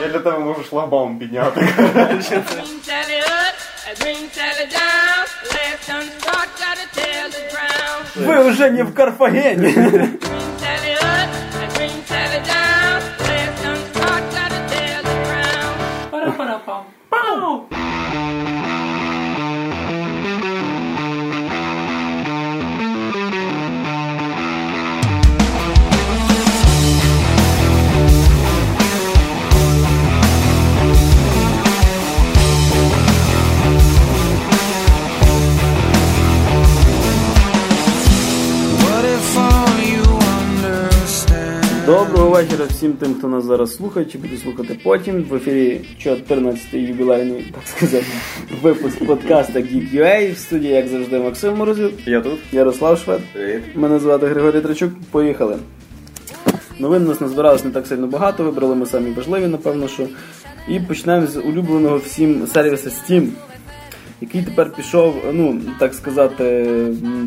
Я для тебе можу шлагбаум підняти. Bring Sally up, and bring Доброго вечора всім тим, хто нас зараз слухає чи буде слухати потім. В ефірі 14-й ювілейний, так сказати, випуск подкаста Geek.ua. В студії, як завжди, Максим Морозюк, Я тут. Ярослав Швед. Мене звати Григорій Трачук. Поїхали. Новин у нас назбиралось не так сильно багато, вибрали ми самі важливі, напевно, що. І почнемо з улюбленого всім сервісу Steam, який тепер пішов, ну, так сказати,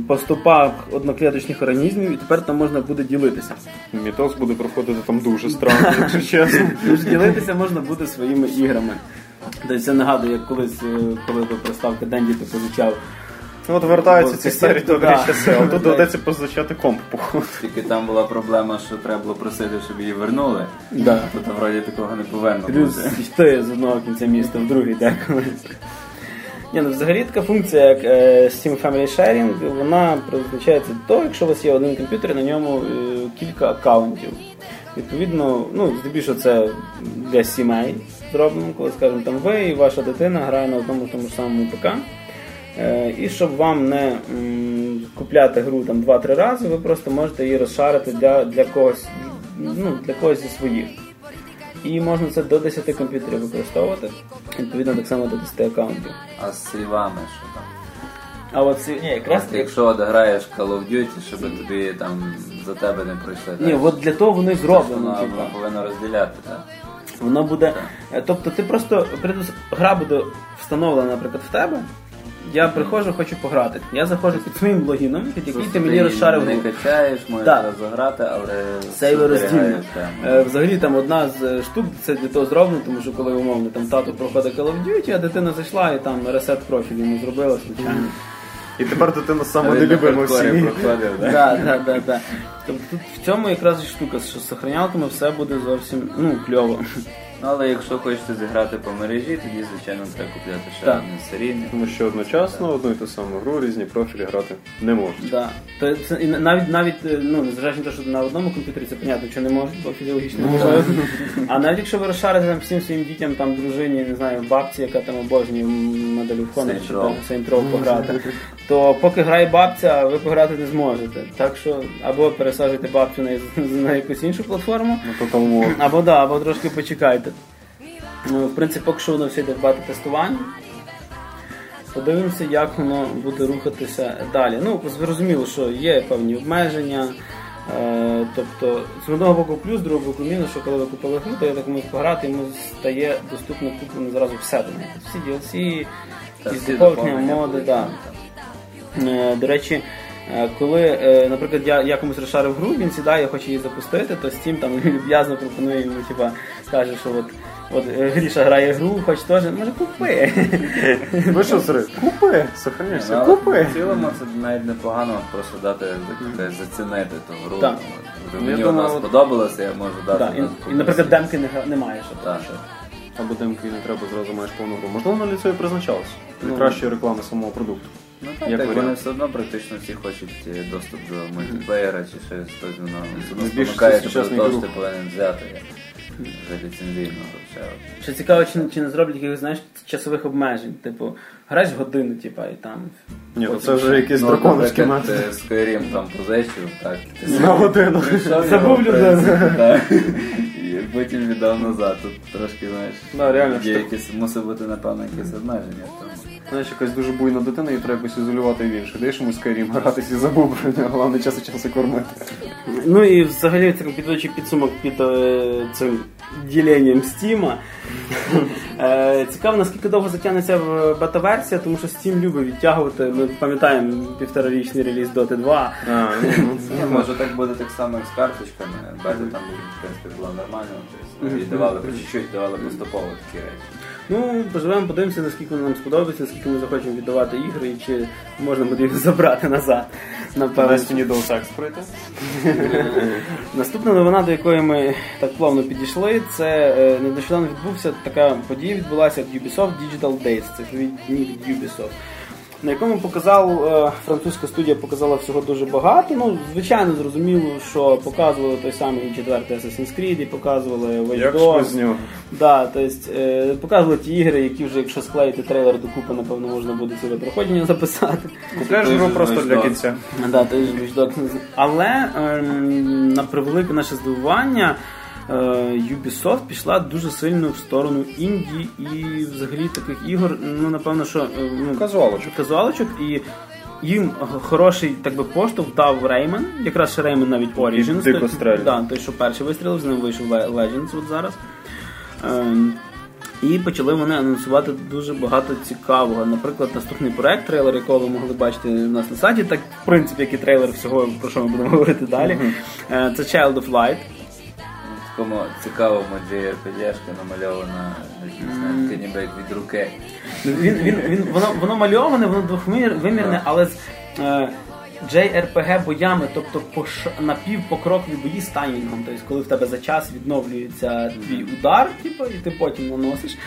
по стопах одноклеточних організмів, і тепер там можна буде ділитися. Мітос буде проходити там дуже странно, якщо чесно. Тож ділитися можна буде своїми іграми. Тобто це нагадує, як колись, е, коли до приставки Денді ти позичав. Ну от вертаються ці старі добрі часи, а тут доведеться позичати комп, походу. Тільки там була проблема, що треба було просити, щоб її вернули. Да. Тут вроді такого не повинно Плюс йти з одного кінця міста в другий деколи. Ні, ну взагалі така функція, як е, Steam Family Sharing, вона призначається до того, якщо у вас є один комп'ютер, і на ньому е, кілька аккаунтів. Відповідно, ну, здебільшого це для сімей зроблено, коли, скажімо, там ви і ваша дитина грає на одному тому ж самому ПК. Е, І щоб вам не купляти гру там 2-3 рази, ви просто можете її розшарити для, для когось, ну, для когось зі своїх. І можна це до 10 комп'ютерів використовувати. Відповідно, так само до 10 аккаунтів. А з сейвами що там? А от ці, ні, якраз Просто якщо от граєш Call of Duty, щоб тобі там за тебе не пройшли. ні, так? от для того ж зроблено. Воно типу. повинно розділяти, так? Воно буде. е, Тобто ти просто придус- гра буде встановлена, наприклад, в тебе. Я приходжу, хочу пограти. Я заходжу під своїм логіном, під який ти мені розшарив не качаєш, можеш Так. заграти, але Сейви роздільні. зберігаєш, так. Е, Взагалі там одна з е, штук це для того зроблено, тому що коли умовно там тато проходить Call of Duty, а дитина зайшла і там ресет профіль йому зробила, звичайно. І тепер дитина саме Він на нелюбима в хардкорі сім'ї. проходив, так? Да, да, да, да. Тобто тут в цьому якраз і штука, що з сохранялками все буде зовсім ну, кльово. Ну, але якщо хочете зіграти по мережі, тоді, звичайно, треба купляти ще Так. один серійний. Тому що одночасно одну і ту саму гру різні профілі грати не можуть. Да. То це, і навіть навіть е, ну, незважаючи на те, що на одному комп'ютері це понятно, що не можуть, бо фізіологічно неможливо. А навіть якщо ви розшарите там всім своїм дітям, там дружині, не знаю, бабці, яка там обожнює моделю Honor чи Row. там Saint Row пограти, то поки грає бабця, ви пограти не зможете. Так що або пересаджуйте бабцю на, на якусь іншу платформу, Ну то тому або да, або трошки почекайте. Ну, в принципі, поки що воно все йде в бета-тестуванні. Подивимося, як воно буде рухатися далі. Ну, зрозуміло, що є певні обмеження. Е, тобто, з одного боку плюс, з другого боку мінус, що коли ви купили гру, то я так можу пограти, йому стає доступно куплено зразу все до неї. Всі DLC, Та доповнення, моди, да. Е, До речі, е, коли, наприклад, я, я комусь розшарив гру, він сідає, хоче її запустити, то Steam там люб'язно пропонує йому, типа, каже, що от, от е, Гріша грає гру, хоч теж, може купи. ви що Сири? Купи! Ну, купи! В цілому це навіть непогано просто дати так, зацінити ту гру. Так. От Мені я вона думаю, сподобалася, я можу дати. Да, і, на наприклад, демки не, гра- немає, Так. що. Або демки не треба, зразу маєш повну гру. Можливо, цього і призначалось. Для Ну. кращої реклами самого продукту. Ну так, Як так варіант. вони все одно практично всі хочуть е, доступ до мультиплеєра чи щось хтось воно все одно Найбільш спонукає, що сучасний того, що друг. ти повинен взяти вже все. Ще цікаво, чи, не- чи не зроблять якихось, знаєш, часових обмежень. Типу, граєш годину, типа, і там. Ні, потім це вже якісь якийсь Ну, драконовський наприклад, метод. ти Skyrim там позичив, так. Ти На годину. Забув людину. І потім віддав назад. Тут трошки, знаєш, Да, реально, є що- якісь, мусить бути, напевно, якесь обмеження. в тому. Знаєш, якась дуже буйна дитина, і треба якось ізолювати від інших. Даєш йому скарім гратись і забув про нього, головне час часу кормити. Ну і взагалі підводячи підсумок під е, цим діленням Стіма. Е, Цікаво, наскільки довго затягнеться бета-версія, тому що Steam любить відтягувати. Ми пам'ятаємо півторарічний реліз Dota 2. А, ну, може так буде так само, як з карточками. Бета там, в принципі, була нормально. Тобто, і давали по чуть-чуть, давали поступово такі речі. Ну, поживемо, подивимося, наскільки нам сподобається, наскільки ми захочемо віддавати ігри, і чи можна буде їх забрати назад. Напевно. Destiny Deus Ex пройти. Наступна новина, до якої ми так плавно підійшли, це е, нещодавно відбувся така подія, відбулася в Ubisoft Digital Days, Це дні від Ubisoft. На якому показав е, французька студія показала всього дуже багато. Ну, звичайно, зрозуміло, що показували той самий четвертий Assassin's Creed, і показували ж нього? Да, то есть, е, показували ті ігри, які вже, якщо склеїти трейлер докупи, напевно, можна буде ціле проходження записати. Купляєш Той гру просто для кінця. Да, Watch Dogs. Але ем, на превелике наше здивування. Е, Ubisoft пішла дуже сильно в сторону інді і взагалі таких ігор, ну напевно, що е, ну, Казуалочок. казуалочок і їм хороший так би поштовх дав Rayman, якраз ще Rayman навіть Origins. дико той- Да, той, що перший вистрілив, з ним вийшов Legends от зараз. Ем, і почали вони анонсувати дуже багато цікавого. Наприклад, наступний проект, трейлер, якого ви могли бачити у нас на сайті, так в принципі, як і трейлер всього, про що ми будемо говорити далі. Е, Це Child of Light. Такому цікавому JRPG-шка намальована канібек від руки. Він, він, він, воно, воно мальоване, воно двохвимірне, але з е, JRPG боями, тобто пош... напівпокрокові бої з таймінгом. Тобто, коли в тебе за час відновлюється твій удар, типу, і ти потім наносиш.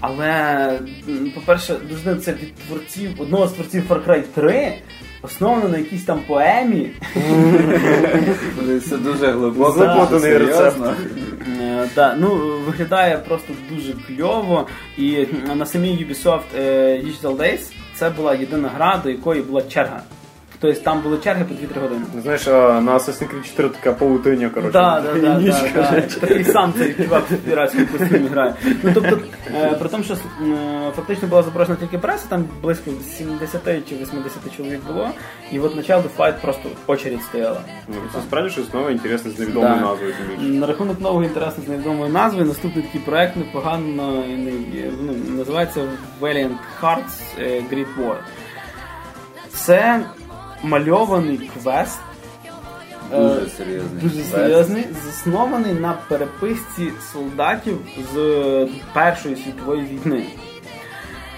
Але, по-перше, дуже це від творців одного з творців Far Cry 3, основано на якійсь там поемі. Це дуже глибоко. Заплутаний. Е, Да, ну виглядає просто дуже кльово. І на самій Ubisoft е, Digital Days це була єдина гра, до якої була черга. Тобто там були черги по 2-3 години. Знаєш, на Assassin's Creed 4 така паутиня, коротше. Да, да, да, да, да. Такий сам цей чувак в піратському костюмі грає. Ну тобто, е, при тому, що м, фактично була запрошена тільки преса, там близько 70 чи 80 чоловік було, і от на Child of Fight просто очередь стояла. Ну, Це справді щось нове, інтересне з невідомою Да. назвою. На рахунок нового інтересу з невідомою назвою, наступний такий проект непогано ну, називається Valiant Hearts е, Great War. Це мальований квест. е, Дуже серйозний. Дуже квест. серйозний, заснований на переписці солдатів з Першої світової війни.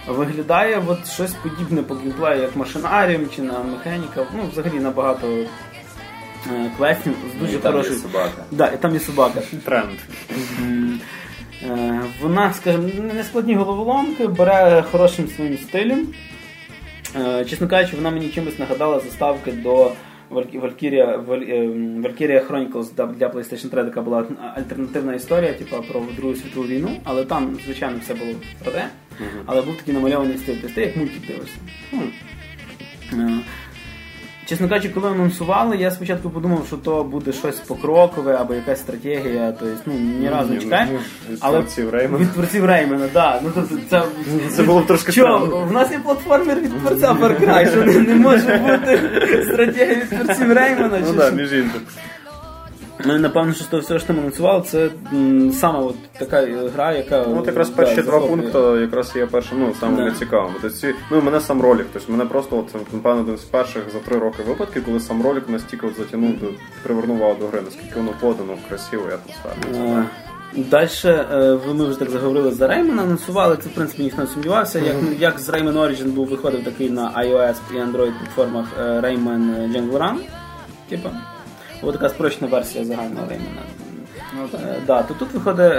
Виглядає от щось подібне по геймплею, як машинаріум чи на механіка. Ну, взагалі набагато е, квестів з Ну, дуже є хорошою. собака. Да, і там є собака. Тренд. Е, Вона, скажімо, не складні головоломки, бере хорошим своїм стилем. Е, Чесно кажучи, вона мені чимось нагадала заставки до Валькірія Valkyria, Val- Valkyria Chronicles для- PlayStation 3, така була альтернативна історія, типу, про Другу світову війну, але там, звичайно, все було про те. але був такий намальований стиль. Тобто ти як мультик дивишся. Чесно кажучи, коли анонсували, я спочатку подумав, що то буде щось покрокове або якась стратегія, тобто ну, ні разу не чекає. ну, від Але творців Реймена. від творців Реймена, да. Ну, то це, Це було б трошки що, в нас є платформер від творця Far Cry, що не, не може бути стратегія від творців Реймена. Ну чи да, між іншим. Ну, і, напевно, що всього, що там анонсував, це м, саме от така е, гра, яка. Ну, от якраз да, перші два захоплює. пункти якраз є першим, ну, самими Да. цікавими. Тобто, ці, ну, мене сам ролик, тобто мене просто, от, напевно, один з перших за три роки випадків, коли сам ролик настільки от затягнув, до, привернув до гри, наскільки воно подано, красиво і атмосферно. Е, Далі ми вже так заговорили за Rayman, анонсували, це в принципі ніхто не сумнівався. Як, як з Rayman Origin був виходив такий на iOS і Android платформах е, Rayman Jungle Run. Типа. Ось така спрощена версія загального Rayman. Ну, Е, да, то тут виходить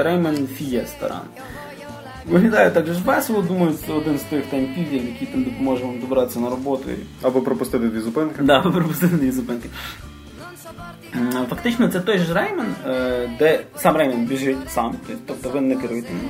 Fiesta Run. Виглядає так же ж весело, думаю, це один з тих таймпідів, який там допоможе вам добратися на роботу Або пропустити дві зупинки. Да, ви пропустили дві зупинки. Фактично, це той же Rayman, е, де сам Rayman біжить сам, тобто ви не керуєте ним.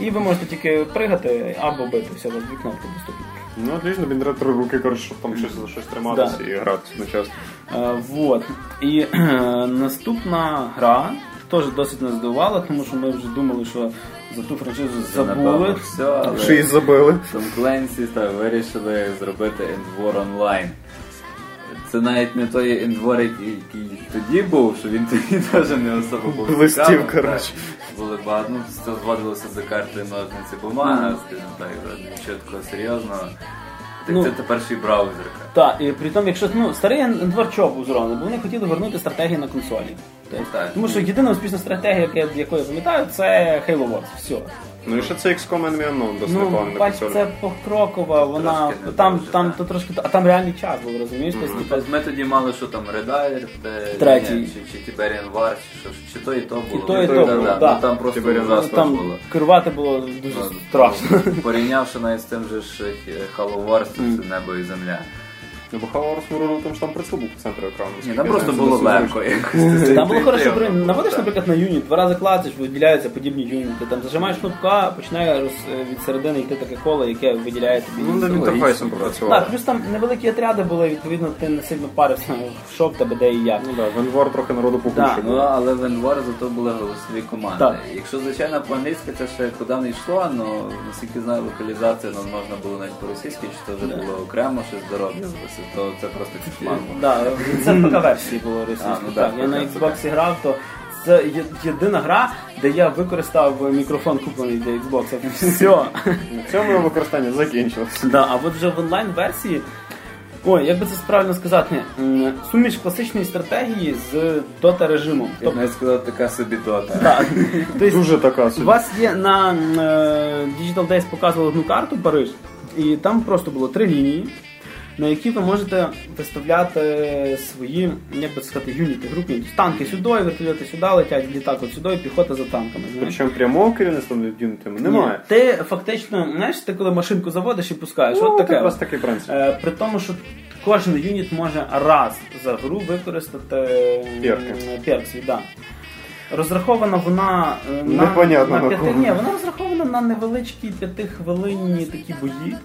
І ви можете тільки пригати або бити, все, у вас дві кнопки доступні. Ну, отлично, він ре- три руки, коротше, щоб там щось за щось триматися Да. і грати одночасно. Е, вот. І е, наступна гра теж досить нас здивувала, тому що ми вже думали, що за ту франшизу Це, забули. все, але Ще й забили. Tom Clancy та вирішили зробити Endwar Online. Це навіть не той End який тоді був, що він тоді теж не особо був Листів, коротше. Були багато, ну, це зводилося до карти ножниці бумага, скажімо так, нічого такого серйозного. Так Ну. це тепер ще й браузерка. Так, і при тому, якщо ну, старий Ендвар чого був зроблений, бо вони хотіли вернути стратегії на консолі. Так. Тому що єдина успішна стратегія, яка- яку я пам'ятаю, це Halo Wars. Все. Ну і ще це XCOM Enemy Unknown досить Ну, непоганий на бач, консолі. це покрокова, вона Трошки не там, дуже, там то трошки, а там реальний час був, розумієш? Тобто, Ну, типу, Ми тоді мали, що там Редайр, Третій. чи, чи Tiberian Wars, чи, що, чи то і то було. то, і Ну, то було, да. да. Ну, там просто Tiberian ужасно там було. керувати було дуже Ну, страшно. Порівнявши навіть з тим же ж Halo Wars, це небо і земля. Ну, бо Хаварус Мурон, там ж там прицел був по центру екрану. Ні, там просто було легко якось. Там було хорошо, Інтуїтивно наводиш, наприклад, на юніт, два рази клацаєш, виділяються подібні юніти. Там зажимаєш кнопку А, починає від середини йти таке коло, яке виділяє тобі. Ну, над інтерфейсом попрацювали. Так, плюс там невеликі отряди були, відповідно, ти не сильно парився, що в тебе де і як. Ну так, Венвар трохи народу Да. Ну, але в Envar зато були голосові команди. Якщо, звичайно, по-англійськи це ще куди не йшло, але наскільки знаю, локалізація ну, можна було навіть по-російськи, чи то вже було окремо щось дороблювалося, то це просто кошмар. Да, це в ПК-версії було російською. Ну так, я на Xbox грав, то це є- єдина гра, де я використав мікрофон куплений для Xbox. Все. На цьому використання закінчилося. Да, а от вже в онлайн-версії. Ой, як би це правильно сказати, м, суміш класичної стратегії з дота режимом. Я б навіть сказав, така собі дота. Так. Тобто, Дуже така у собі. вас є на м, е, Digital Days показували одну карту Париж, і там просто було три лінії, на які ви можете виставляти свої, як би сказати, юніти, групи. Танки сюди, вертольоти сюди летять, літак от сюди, піхота за танками. знаєш. Причому прямого керівництва над юнітами немає. Ні, Ти фактично, знаєш, ти коли машинку заводиш і пускаєш, Ну, от таке. якраз такий принцип. Е, при тому, що кожен юніт може раз за гру використати Перки. перк свій, да. Розрахована вона е, на, Непонятно на на п'яти, кого. ні, вона розрахована на невеличкі п'ятихвилинні такі бої.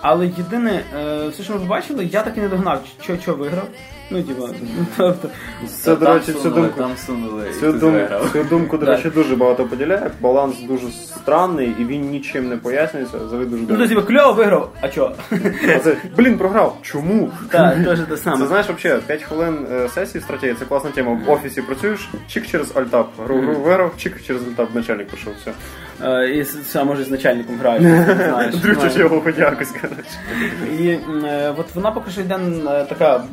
Але єдине, е, все, що ми побачили, я так і не догнав, що, що виграв. Ну, типа, тобто, Це, до речі, цю думку. Там сунули, Цю, ти дум, цю думку, до речі, дуже багато поділяє. Баланс дуже странний і він нічим не пояснюється. Завжди дуже добре. ну, дивно. то, типа, кльово виграв, а чо? А це, блін, програв. Чому? Так, теж те Це знаєш, взагалі, 5 хвилин е, сесії стратегії, це класна тема. В офісі працюєш, чик через альтап. Гру, гру виграв, чик через альтап начальник пішов. Все. Е, І с- а може з начальником граєш. Дрючиш його хоч якось, коротше. І е, от вона поки що йде е, така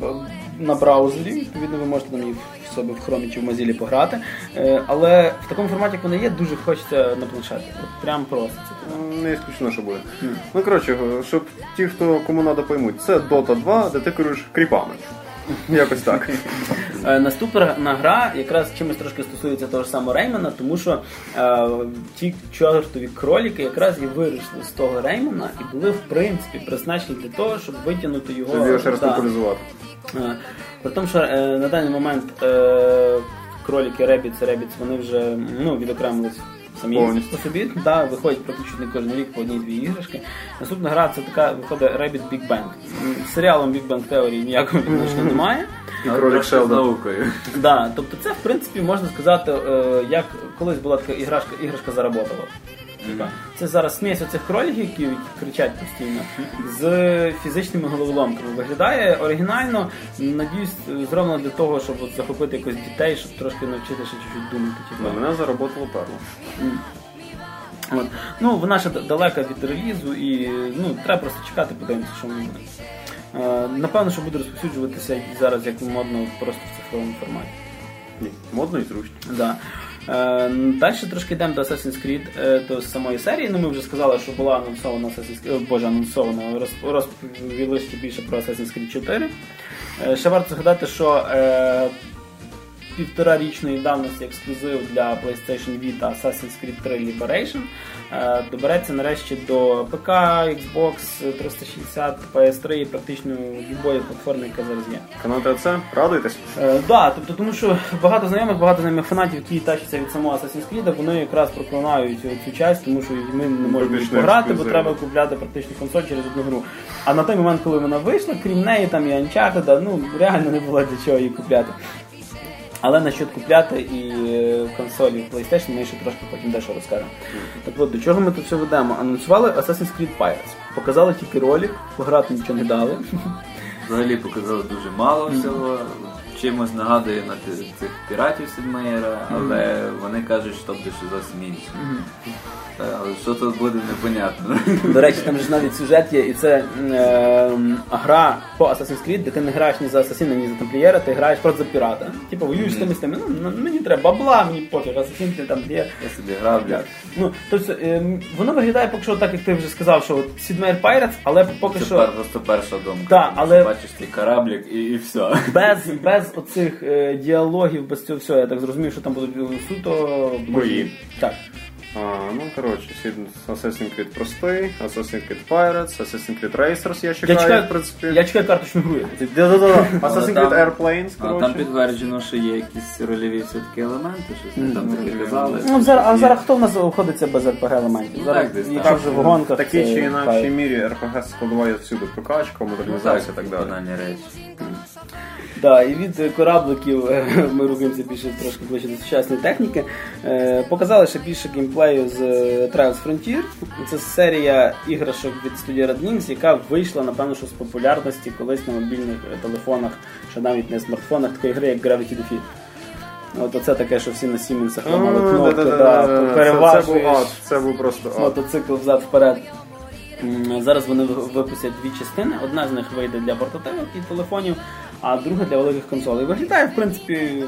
на браузері. Відповідно, ви можете на ній в себе в хромі чи в Mozilla пограти. Але в такому форматі, як вона є, дуже хочеться на планшеті. Прям просто. Це Ну, Не ісключено, що буде. Ну, коротше, щоб ті, хто кому надо поймуть, це Dota 2, де ти керуєш кріпами. Якось так. Е, Наступна гра якраз чимось трошки стосується того ж самого Реймана, тому що е, ті чортові кроліки якраз і вирішили з того Реймана і були в принципі призначені для того, щоб витягнути його. Щоб його ще раз да, популяризувати. Е, При тому, що е, на даний момент е, кроліки Ребіц Ребіц вони вже ну, відокремились самі по собі. Да, виходять практично кожен рік по одній-дві іграшки. Наступна гра це така виходить Rabbit Big Bang. З серіалом Big Bang Theory ніякого відношення немає. І кролик з наукою. Да, тобто це в принципі можна сказати, е, як колись була така іграшка, іграшка заработала. Типа, Це зараз смесь оцих кроліків, які, кричать постійно, з фізичними головоломками. Виглядає оригінально, надіюсь, зроблено для того, щоб от захопити якось дітей, щоб трошки навчити ще чуть-чуть думати. Типа. На мене заработало перло. От. Ну, вона ще далека від релізу і ну, треба просто чекати, подивимося, що воно буде. Е, Напевно, що буде розповсюджуватися зараз як модно просто в цифровому форматі. Ні, модно і зручно. Да. Е, далі трошки йдемо до Assassin's Creed, е, до самої серії. Ну, ми вже сказали, що була анонсована Assassin's Creed, боже, анонсована, розповіли ще більше про Assassin's Creed 4. Е, ще варто згадати, що е, півторарічної давності ексклюзив для PlayStation Vita Assassin's Creed 3 Liberation е, добереться нарешті до ПК, Xbox 360, PS3 і практично любої платформи, яка зараз є. Канал ТЦ, радуйтесь. Е, да, тобто, тому що багато знайомих, багато знайомих фанатів, які тащаться від самого Assassin's Creed, вони якраз проклинають цю часть, тому що ми не можемо її пограти, бо треба купляти практично консоль через одну гру. А на той момент, коли вона вийшла, крім неї, там і Uncharted, ну реально не було для чого її купляти. Але насчет купляти і е, консолі в PlayStation ми ще трошки потім далі розкажемо. Так от, до чого ми тут все ведемо? Анонсували Assassin's Creed Pirates. Показали тільки ролик, пограти нічого не дали. Взагалі показали дуже мало всього. Чимось нагадує на цих піратів Сідмеєра, але вони кажуть, що буде ще зовсім інше. Але що тут буде, непонятно. До речі, там ж навіть сюжет є, і це е, гра по Assassin's Creed, де ти не граєш ні за асасіна, ні за тамплієра, ти граєш просто за пірата. Типу воюєш з тими з тими. Ну, мені треба бабла, мені пофіг, асасін ти тамплієр. Я собі грав, бля. Ну, тобто, е, воно виглядає поки що так, як ти вже сказав, що от Meier Pirates, але поки Це що пер- просто перша думка. Так, але- Бачиш цей кораблік і, і все. без, без оцих е, діалогів, без цього всього, я так зрозумів, що там будуть е, суто Бої. Так. А, ну, коротше, Assassin's Creed простий, Assassin's Creed Pirates, Assassin's Creed Racers я чекаю, Я чекаю, в принципі. я чекаю карточну гру. Да-да-да. Assassin's там- Creed Airplanes, коротше. там підтверджено, що є якісь рольові все-таки елементи, щось ми там таке казали. Ну, зараз, а зараз хто в нас обходиться без RPG елементів? Ну, Зараз, так, якщо так. вже в гонках. Це чи інакшій мірі RPG складова всюди прокачка, Ну, модернізація і так далі. банальні речі. Да, і від корабликів е, ми рухаємося більше трошки ближче до сучасної техніки. Е, Показали ще більше геймплею з е, Trials Frontier. Це серія іграшок від студії Red Links, яка вийшла, напевно, що з популярності колись на мобільних е, телефонах, ще навіть не смартфонах, такої гри, як Gravity Defeat. От оце таке, що всі на Сіменсах ламали кнопки, переважуєш це був просто мотоцикл взад вперед. Зараз вони ви- випустять дві частини. Одна з них вийде для портативних і телефонів, а друга для великих консолей. Виглядає, в принципі,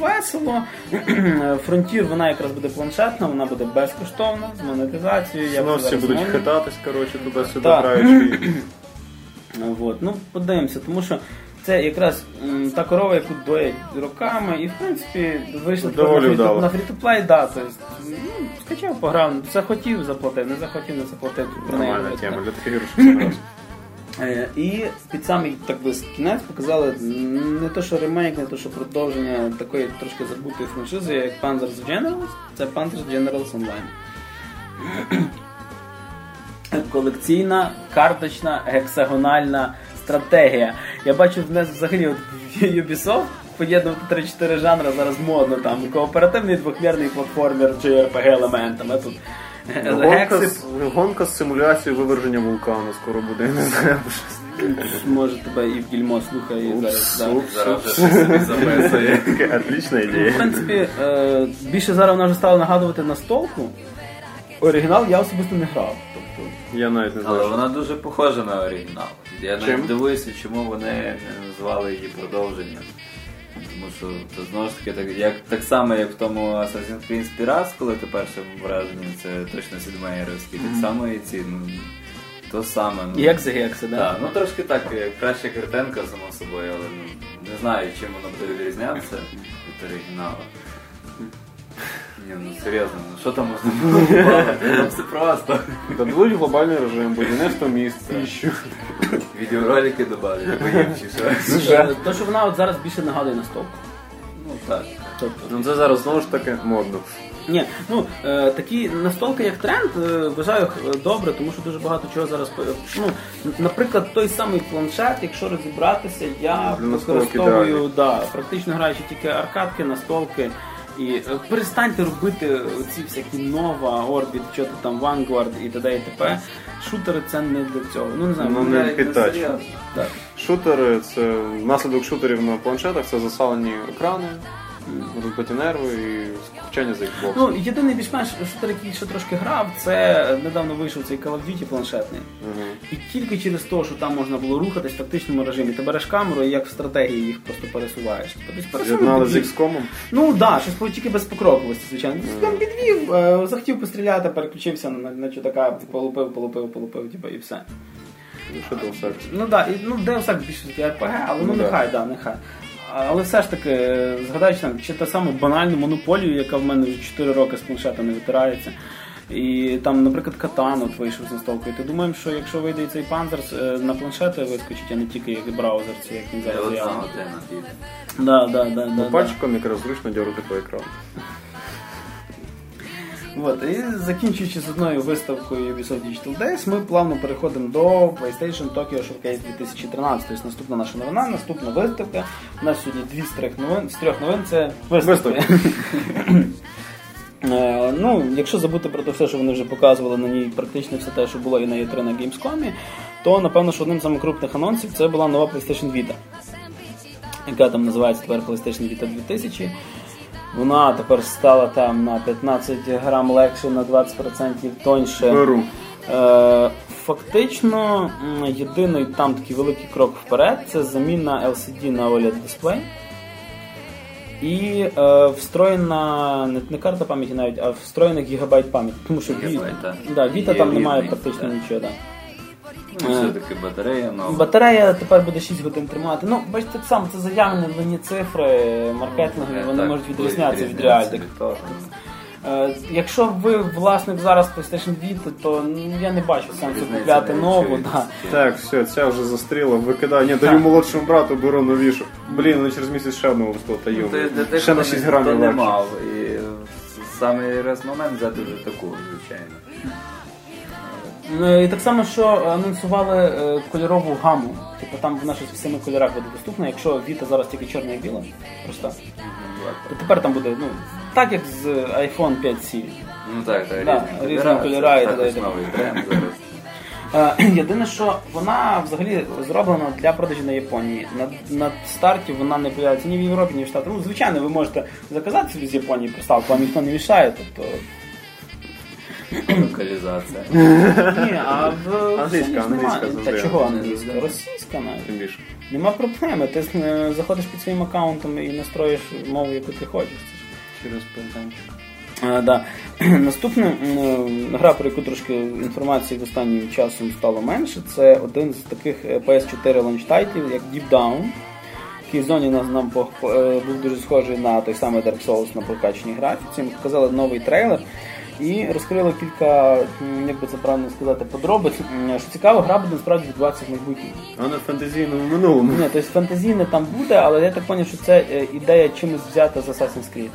весело. Фронтір вона якраз буде планшетна, вона буде безкоштовна з монетизацією. Я зараз будуть зможу. хитатись, коротше, туди-сюди граючи. Вот. Ну, подивимося, тому що це якраз м, та корова, яку доять роками, і в принципі вийшла Доволі на, вдало. на фрі-то-плей, да, тобто, ну, скачав, пограв, захотів заплатив, не захотів, не заплатив. Про неї Нормальна говорити, тема для таких ігор. Е, І під самий так би кінець показали не то, що ремейк, не то, що продовження такої трошки забутої франшизи, як Panzer's Generals. Це Panzer's Generals Online. Колекційна, карточна, гексагональна стратегія. Я бачу в нас взагалі от Ubisoft поєднувати 3-4 жанри зараз модно там. Кооперативний двохмірний платформер чи RPG елементами. Тут Гонка з, гонка з симуляцією виверження вулкану скоро буде, я не знаю. може тебе і в гільмо слухає і зараз. да. Зараз вже щось собі записує. Отлічна Ну, в ідея. принципі, е, більше зараз вона вже стала нагадувати настолку. Оригінал я особисто не грав. Тобто, Я навіть не Але знаю. вона дуже похожа на оригінал. Я Чим? навіть дивуюся, чому вони не назвали її продовженням. Тому що це знову ж таки так, як, так само, як в тому Assassin's Creed Pirates, коли ти перше враження, це точно Сідмеєровський, так само і ці, ну, то саме. Ну, як за гекси, да? Так, ну трошки так, як краща картинка, само собою, але ну, не знаю, чим воно буде відрізнятися від оригіналу. Ні, ну серйозно, ну що там можна було? Там все просто. Дадуть глобальний режим, будівництво міст, піщу. Відеоролики додали, поїм що. То, що вона от зараз більше нагадує настолку. Ну так. Тобто, Ну це зараз знову ж таки модно. ні, ну е, такі настолки, як тренд, е, вважаю е, добре, тому що дуже багато чого зараз по- ну, наприклад, той самий планшет, якщо розібратися, я Для використовую да, практично граючи тільки аркадки, настолки. І е, перестаньте робити ці всякі нова, Орбіт, що то там Vanguard і т.д. і т.п. Шутери це не для цього. Ну не знаю, Ну, не навіть під так. Шутери це наслідок шутерів на планшетах, це засалені екрани, розбиті нерви і скучання за Xbox. Ну, єдиний більш-менш шутер, який ще трошки грав, це недавно вийшов цей Call of Duty планшетний. Мгм. І тільки через те, що там можна було рухатись в тактичному режимі, ти береш камеру і як в стратегії їх просто пересуваєш. Тобто, З'єднали з підвів. XCOM. Ну так, да, щось було тільки без покроковості, звичайно. Там підвів, е, захотів постріляти, переключився на, на чудака, полупив, полупив, полупив, типу, і все. Ну, що секс. Ну так, да, і ну Deus Ex більше RPG, але ну, Ну, да. нехай, да, нехай. Але все ж таки, згадаючи там, чи та саму банальну монополію, яка в мене вже 4 роки з планшета не витирається. І там, наприклад, Катан от вийшов з настолкою. Ти думаємо, що якщо вийде і цей Panzers е, на планшети вискочить, а не тільки як браузер, це як він зараз саме піде. Да, да, да, да, да. Пальчиком якраз зручно дьорити по екрану. От, і закінчуючи з одною виставкою Ubisoft Digital Days, ми плавно переходимо до PlayStation Tokyo Showcase 2013. Тобто наступна наша новина, наступна виставка. У нас сьогодні дві з трьох новин. З трьох новин це виставки. Е, Ну, якщо забути про те все, що вони вже показували на ній, практично все те, що було і на E3 на Gamescom, то напевно, що одним з крупних анонсів це була нова PlayStation Vita. яка там називається тепер PlayStation Vita 2000. Вона тепер стала там на 15 грам легше, на 20% тоньше. Беру. Е, Фактично, єдиний там такий великий крок вперед це заміна LCD на OLED дисплей. І е, встроєна не, не карта пам'яті навіть, а встроєна гігабайт пам'яті. Тому що Ві- Гігабайт, так. да, там немає практично нічого. Да. Ну, Все-таки батарея нова. Батарея тепер буде 6 годин тримати. Ну, бачите, так само це заявлені мені цифри маркетингові, вони Так, можуть відрізнятися від реальних. Е, Якщо ви власник зараз PlayStation Vita, то ну, я не бачу сенсу купляти нову. Да. Так, все, ця вже застріла, викидаю. Ні, даю молодшому брату, беру новішу. Блін, ну через місяць ще випустила та Ну, Ще на 6 грамів не мав. І саме раз момент взяти вже таку, звичайно. Е, І так само, що анонсували е, кольорову гаму. Типу там вона щось в семи кольорах буде доступна. Якщо Vita зараз тільки чорна і біла, просто то тепер там буде, ну, так як з iPhone 5C. Ну так, так, Да, різні кольора і це т.д. і також т.п. новий тренд зараз. Е, Єдине, що вона взагалі зроблена для продажі на Японії. На, на старті вона не появиться ні в Європі, ні в Штатах. Ну, звичайно, ви можете заказати собі з Японії приставку, вам ніхто не мішає. Тобто, Локалізація. ні, а в Англійська, англійська завжди. Та чого англійська? Російська навіть. Тим більше. Нема проблеми. Ти е, заходиш під своїм аккаунтом і настроїш мову, яку ти хочеш. Через пентанчик. А, да. Наступна гра, про яку трошки інформації в останнім часом стало менше, це один з таких е, PS4 launch title -ів, як Deep Down, який в зоні нас нам е, був дуже схожий на той самий Dark Souls на прокачаній графіці. Ми показали новий трейлер і розкрили кілька, як би це правильно сказати, подробиць. Що цікаво, гра буде насправді відбуватися в майбутньому. А не в фантазійному минулому. Ні, тобто фантазійне там буде, але я так зрозумів, що це е, ідея чимось взята з Assassin's Creed.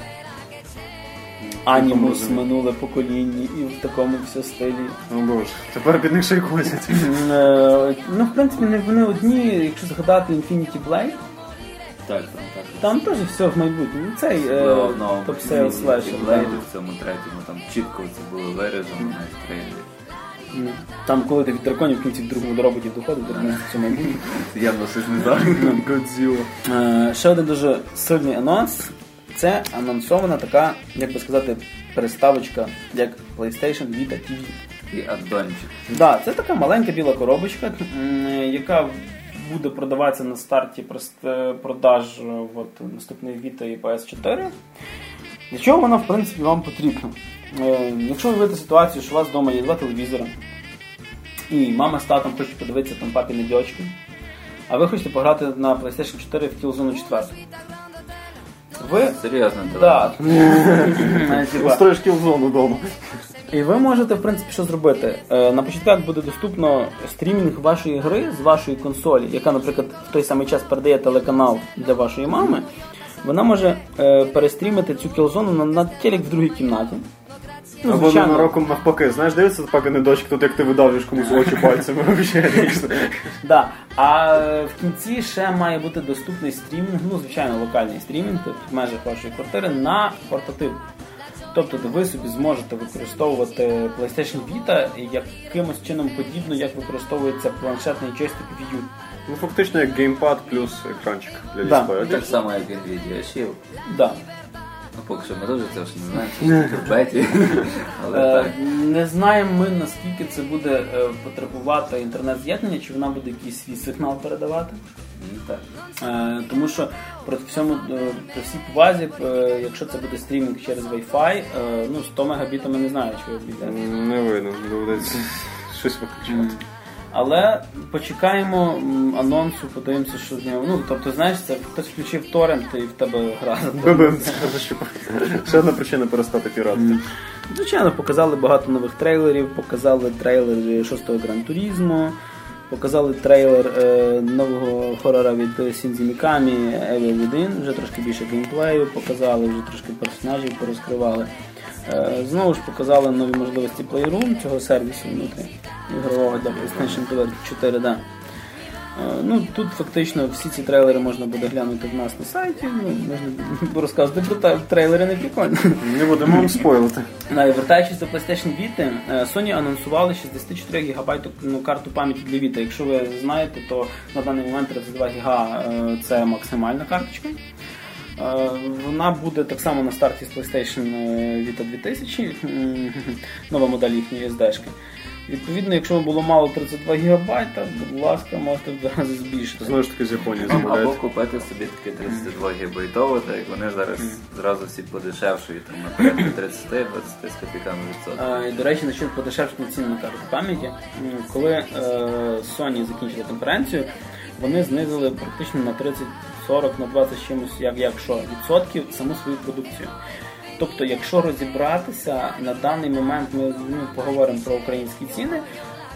Анімус минуле покоління і в такому все стилі. О боже, тепер під них ще й косять. Е, Ну, в принципі, вони одні, якщо згадати Infinity Blade, Так, там так. там теж все в майбутньому. Ну, Цей top sale slasher. в цьому третьому, там чітко це було виражено в трейлері. Там, коли ти від драконів в кінці в другому до роботів доходить, то це все майбутнє. Явно щось не знаю. Годзіла. Е, Ще один дуже сильний анонс. Це анонсована така, як би сказати, приставочка, як PlayStation Vita TV. І аддончик. Да, це така маленька біла коробочка, яка буде продаватися на старті продаж е, от, наступної Vita і PS4. Для чого вона, в принципі, вам потрібна? Е, Якщо ви уявите ситуацію, що у вас вдома є два телевізори, і мама з татом хочуть подивитися там папіни дочки, а ви хочете пограти на PlayStation 4 в Killzone 4. Ви Серйозно, Да. Е, Устроїш кілзону вдома. І ви можете, в принципі, що зробити. Е, На початках буде доступно стрімінг вашої гри з вашої консолі, яка, наприклад, в той самий час передає телеканал для вашої мами. Вона може е, перестрімити цю кілзону на, на телек в другій кімнаті. Ну, Або на роком навпаки. Знаєш, дивиться поки не дочки, тут як ти видавлюєш комусь очі пальцями. Да. А е, в кінці ще має бути доступний стрімінг, ну, звичайно, локальний стрімінг тобто в межах вашої квартири на портатив. Тобто ви собі зможете використовувати PlayStation Vita якимось чином подібно, як використовується планшетний джойстик Wii U. Ну фактично як геймпад плюс екранчик для Да. дисплею. Так само, як Nvidia Shield. Да. Ну, поки що ми теж це ж не знаємо, це в беті. Але Е, так. Не знаємо ми, наскільки це буде е, потребувати інтернет-з'єднання, чи вона буде якийсь свій сигнал передавати. Так. Е, Тому що при всьому е, при всій повазі, е, якщо це буде стрімінг через Wi-Fi, е, ну 100 мегабітами не знаю, чи ви обійдете. Не видно, доведеться щось виключати. Але почекаємо анонсу, подивимося, що з нього. Ну тобто, знаєш, це хтось включив торрент і в тебе гра. Що. Ще одна причина перестати піратити. Звичайно, показали багато нових трейлерів, показали трейлер шостого Гран Турізмо, показали трейлер е, нового хорора від Сінзі Мікамі Evil Within, вже трошки більше геймплею показали, вже трошки персонажів порозкривали. Е, знову ж показали нові можливості Playroom, цього сервісу внутрі ігрового для PlayStation 4, да. Е, Ну, тут фактично всі ці трейлери можна буде глянути в нас на сайті. Ну, можна розказати про трейлери не прикольно. Не будемо вам спойлити. Вертаючись до PlayStation Vita, е, Sony анонсували 64 ГБ ну, карту пам'яті для Vita. Якщо ви знаєте, то на даний момент 32 ГБ е, це максимальна карточка. Вона буде так само на старті з PlayStation Vita 2000, нова модель їхньої SD-шки. Відповідно, якщо було мало 32 ГБ, будь ласка, можете в рази збільшити. Знову ж таки з Японії Або купити собі таке 32 гігабайтове, так як вони зараз зразу всі подешевшують там на порядку 30 20 з копійками відсотків. Е, До речі, насчет подешевшення цін на карту пам'яті. Коли е, Sony закінчили конференцію, вони знизили практично на 30, 40, на 20 чимось, як, якщо відсотків саму свою продукцію. Тобто, якщо розібратися на даний момент, ми ну, поговоримо про українські ціни.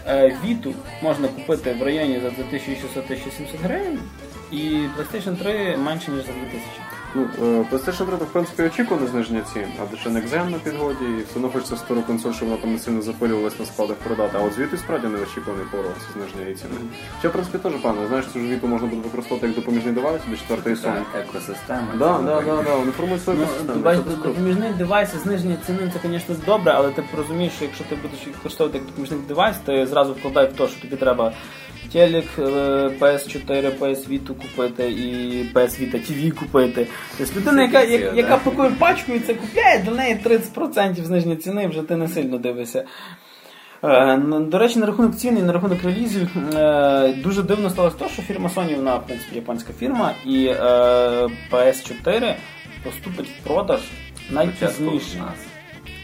е, Віту можна купити в районі за 2600-1700 гривень, і PlayStation 3 менше ніж за 2000. Ну, е, PlayStation 3, то, в принципі, очікуване зниження цін, а ще Next на підгоді, і все одно хочеться стару консоль, щоб вона там не сильно запилювалась на складах продати. А от звідти справді не очікуваний порог це зниження її ціни. Ще, в принципі, теж пане, знаєш, цю ж віту можна буде використовувати як допоміжний девайс до четвертої Sony. Екосистема. Да, да, да, да, вони формують свою Ну, екосистему. бачиш, допоміжний девайс і зниження ціни це, звісно, добре, але ти розумієш, що якщо ти будеш використовувати як допоміжний девайс, ти зразу вкладай в те, що тобі треба телек, е, PS4, PS Vita купити і PS Vita TV купити. Тобто людина, яка, я- яка пакує пачку і це купляє, для неї 30% зниження ціни вже ти не сильно дивишся. Е, До речі, на рахунок ціни і на рахунок релізів е, дуже дивно сталося те, що фірма Sony, вона, в принципі, японська фірма, і е, PS4 поступить в продаж найпізніше.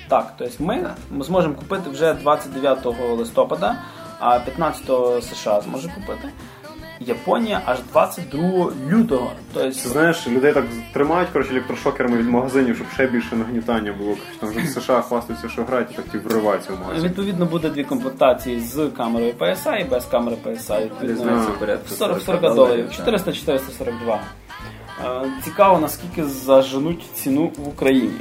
Так, тобто ми зможемо купити вже 29 листопада, а 15 США зможе купити. Японія аж 22 лютого. Тобто, знаєш, людей так тримають коротше, електрошокерами від магазинів, щоб ще більше нагнітання було. Там вже в США хвастаються, що грають, і так ті вриваються в магазин. відповідно буде дві комплектації з камерою PSA і без камери PSA. Відповідно, порядку 40-40 доларів, 400-442. Е, Цікаво, наскільки заженуть ціну в Україні.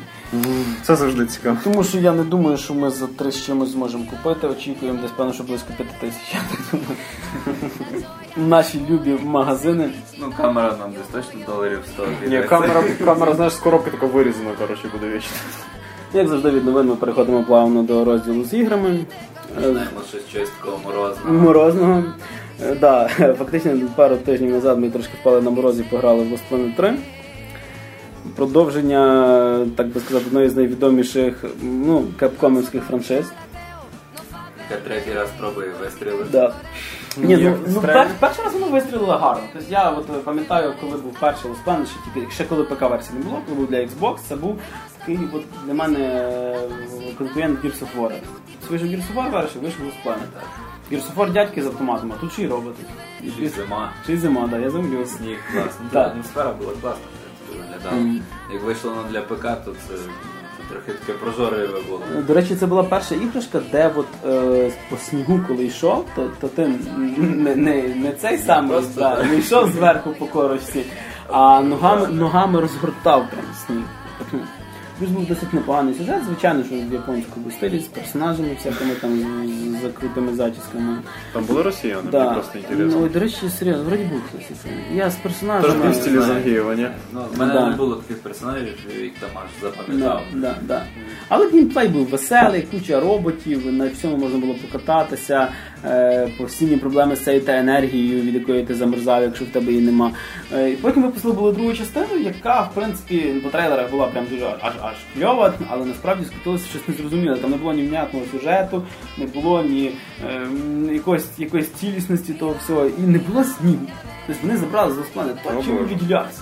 Це завжди цікаво. Тому що я не думаю, що ми за три з чимось зможемо купити. Очікуємо десь певно, що близько 5 тисяч. Я так думаю. Наші любі магазини. Ну, камера нам десь точно доларів 100 Ні, камера, камера, знаєш, з коробки така вирізана, коротше, буде вічно. Як завжди від новин ми переходимо плавно до розділу з іграми. Знаємо щось щось такого морозного. Морозного. Е, Да, фактично пару тижнів назад ми трошки впали на морозі, пограли в Lost 3. Продовження, так би сказати, одної з найвідоміших ну, капкомівських франшиз. Я третій раз пробую вистрілити. Да. Ні, ну, ну пер, перший раз воно вистрілило гарно. Тобто я от е, пам'ятаю, коли був перший Planet, ще тільки ще коли ПК версії не було, коли був для Xbox, це був такий от для мене е, конкурент Gears of War. Вийшов Gears of War перший, вийшов Lost Gears of War дядьки з автоматом, а тут ще й роботи. І зима. Чи зима, да, я землю. Сніг класно. Так. Атмосфера була класна, в принципі, Як вийшло воно для ПК, то це це трохи таке прозоре було. До речі, це була перша іграшка, де от, е, по снігу, коли йшов, то, то ти не, не, не цей самий Просто да, так. не йшов зверху по корочці, а ногами, ногами розгортав прям сніг. Плюс був досить непоганий сюжет, звичайно, що в японському стилі з персонажами, всякими там з- з закритими зачісками. Там були росіяни, Да. мені просто Ну, інтересно. до речі, серйозно, вроді був хтось. із. Я з Тож персонажами. був в стилі Зангієва, ні? Ну, в мене Да. не було таких персонажів, їх там аж Да, запам'ятав. да, да. Але геймплей був веселий, куча роботів, на всьому можна було покататися, постійні проблеми з цією та енергією, від якої ти замерзав, якщо в тебе її нема. Е, і потім випустили було другу частину, яка, в принципі, по трейлерах була прям дуже аж аж кльова, але насправді скотилося щось незрозуміле. Там не було ні внятного сюжету, не було ні е, якоїсь, якоїсь цілісності того всього, і не було снігу. Тобто вони забрали з Лосплани О, то, чим Боже. виділявся.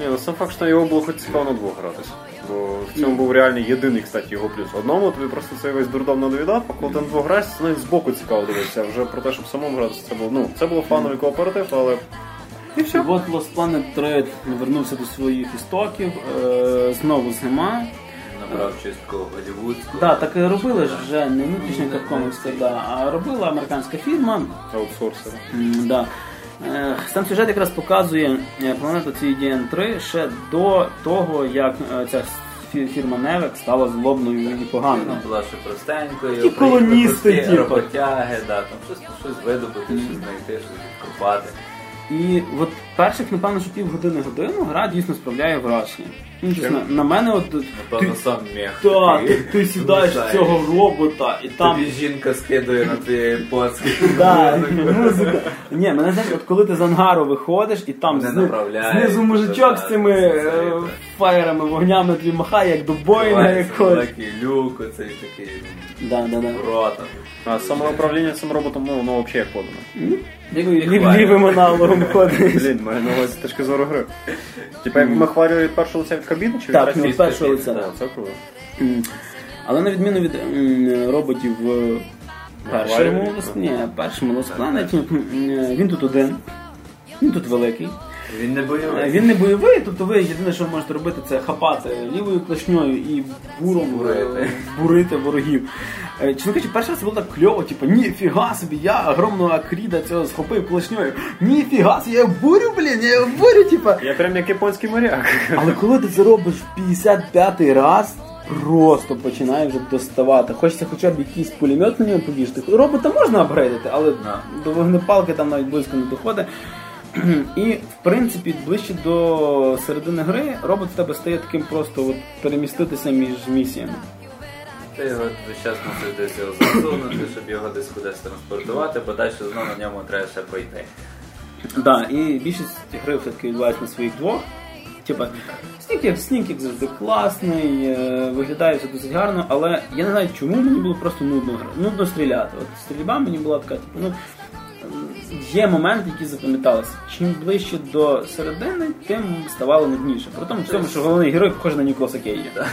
Ні, ну сам факт, що його було хоч цікаво на двох гратися. Бо в цьому був реально єдиний, кстати, його плюс. Одному тобі просто цей весь дурдом надоїдав, а коли ти на двох граєшся, це навіть збоку цікаво дивитися. Вже про те, щоб самому гратися, це було. Ну, це було фановий кооператив, але. І все. От Lost Planet 3 вернувся до своїх істоків, е, знову зима. Набрав чистку голівудську. Да, так і робили ж вже не внутрішня да, а робила американська фірма. Аутсорсери. М, Да. Сам сюжет якраз показує е, планету CDN 3 ще до того, як е, ця фірма Невек стала злобною і Вона поганою. була ще простенькою, колоністи, прості типу. роботяги, да, там щось, щось видобути, щось знайти, щось відкопати. І от перших, напевно, що півгодини годину гра дійсно справляє враження. Ну, чесно, на мене от. Напевно, Ти, сам мех. та, такий. ти, ти сідаєш в цього робота, і там Тобі жінка скидує на. Да, музика. Ні, мене знаєш, от коли ти з ангару виходиш і там Вони зни- направляють, знизу мужичок з цими це е, так. фаєрами, вогнями тобі махає, як до бойна якось. Великий люк, оцей такий Да, да, да. рота. А самоуправління цим роботом, ну, воно взагалі як подано. Лів- Лівим аналогом ходить. Блін, маю на увазі з точки зору гри. Типа, як ми хвалює від першого лиця від кабіни, чи Так, третього? від першого лиця. Так, це круто. М. Але на відміну від м, роботів в першому Марвелі? Lost- ні, першому Lost Planet, м, він тут один, він тут великий. Він не Е, бойовий. Він не бойовий, тобто ви єдине, що ви можете робити, це хапати лівою клешньою і буром Бурити. е, бурити ворогів. Е, Чесно кажучи, перший раз це було так кльово, типу, ніфіга собі, я огромного акріда цього схопив клешньою. Ніфіга собі, я його бурю, блін, я його бурю, типу. Я прям як японський моряк. Але коли ти це робиш в 55-й раз, просто починає вже доставати. Хочеться хоча б якийсь пулемет на ньому побіжти. Робота можна апгрейдити, але до вогнепалки там навіть близько не доходить. І в принципі, ближче до середини гри робот в тебе стає таким просто от, переміститися між місіями. Ти його час десь його засунути, щоб його десь кудись транспортувати, бо далі знову на ньому треба ще пройти. Да, і більшість гри все-таки відбувається на своїх двох. Типа, Снік як Снік як завжди класний, е, виглядає все досить гарно, але я не знаю, чому мені було просто нудно грати. Нудно стріляти. От стрільба мені була така, типу, ну. Є моменти, які запам'яталися. Чим ближче до середини, тим ставало нудніше. При тому всьому, що головний герой похожий на Ніколаса Кейджа.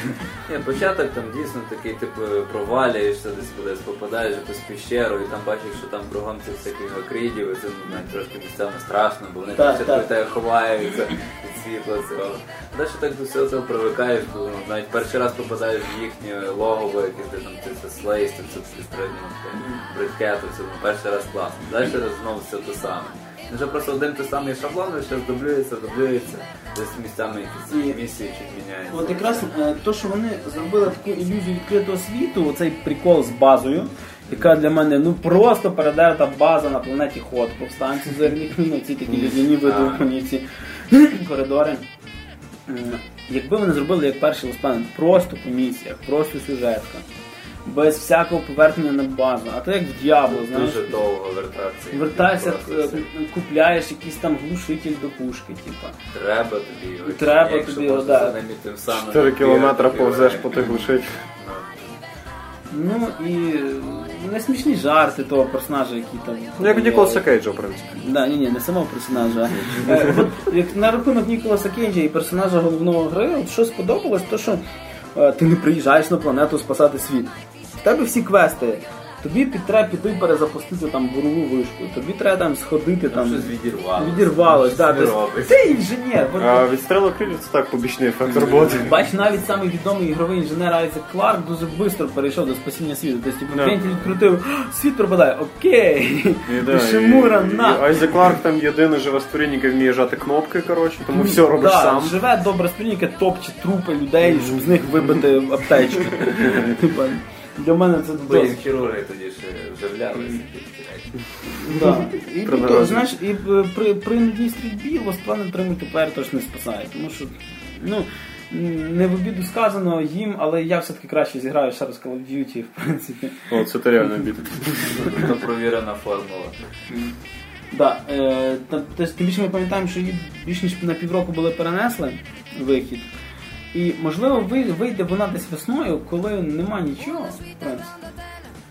Ні, початок там дійсно такий, типу, провалюєшся десь кудись, попадаєш в якусь пещеру і там бачиш, що там кругом цих всяких окридів, і це ну, навіть трошки місцями страшно, бо вони Так, там все ховаються від світла цього. Далі так до всього цього привикаєш, бо ну, навіть перший раз попадаєш в їхнє логово, якесь де там це, це слейс, це, це, це бридке, то це ну, перший раз класно. Далі знову все те саме. Вже просто один той самий шаблон, він ще дублюється, дублюється, десь місцями якісь місії чуть міняються. От якраз е, то, що вони зробили таку ілюзію відкритого світу, оцей прикол з базою, яка для мене ну просто передерта база на планеті Ход, повстанці зоряних мін, ці такі людяні видумані ці коридори. Якби вони зробили як перший Planet, просто по місіях, просто сюжетка, без всякого повернення на базу, а то як в Діабло, знаєш. Дуже довго вертатися. Вертаєшся, е, купляєш якийсь там глушитель до пушки, типа. Треба тобі його. Треба тобі його, самим. 4 кілометри повзеш по тих лишить. Ну і не смішні жарти того персонажа, який там. Ну, як Ніколаса Кейджа, в принципі. Да, ні, ні, не самого персонажа. Е, от, як на рахунок Ніколаса Кейджа і персонажа головного гри, от що сподобалось, то що е, ти не приїжджаєш на планету спасати світ. В тебе всі квести. Тобі під- треба піти перезапустити там бурову вишку, тобі треба там сходити Там там. щось відірвалося. Да, не ти, інженер. А відстріл крилів це так побічний ефект роботи. Бач, навіть самий відомий ігровий інженер Айзек Кларк дуже швидко перейшов до спасіння світу. Тобто, типу, клієнт відкрутив, світ пропадає, окей. Шимура, на. Айзек Кларк там єдине живе створіння, яке вміє жати кнопки, коротше, тому все робиш сам. Живе добре спільника, топче трупи людей, щоб з них вибити аптечки. Для мене це Бо досить. хірурги тоді ще вживлялися. Да. І знаєш, е, при, при нудній стрільбі Лостплан три мультиплеєр точно не спасає. Тому що, ну, не в обіду сказано їм, але я все-таки краще зіграю ще раз Call of Duty, в принципі. О, це ти реально біт. Це провірена формула. Да, е, та- та- тим більше ми пам'ятаємо, що її більш ніж на півроку були перенесли вихід. І можливо ви- вийде вона десь весною, коли нема нічого, в принципі.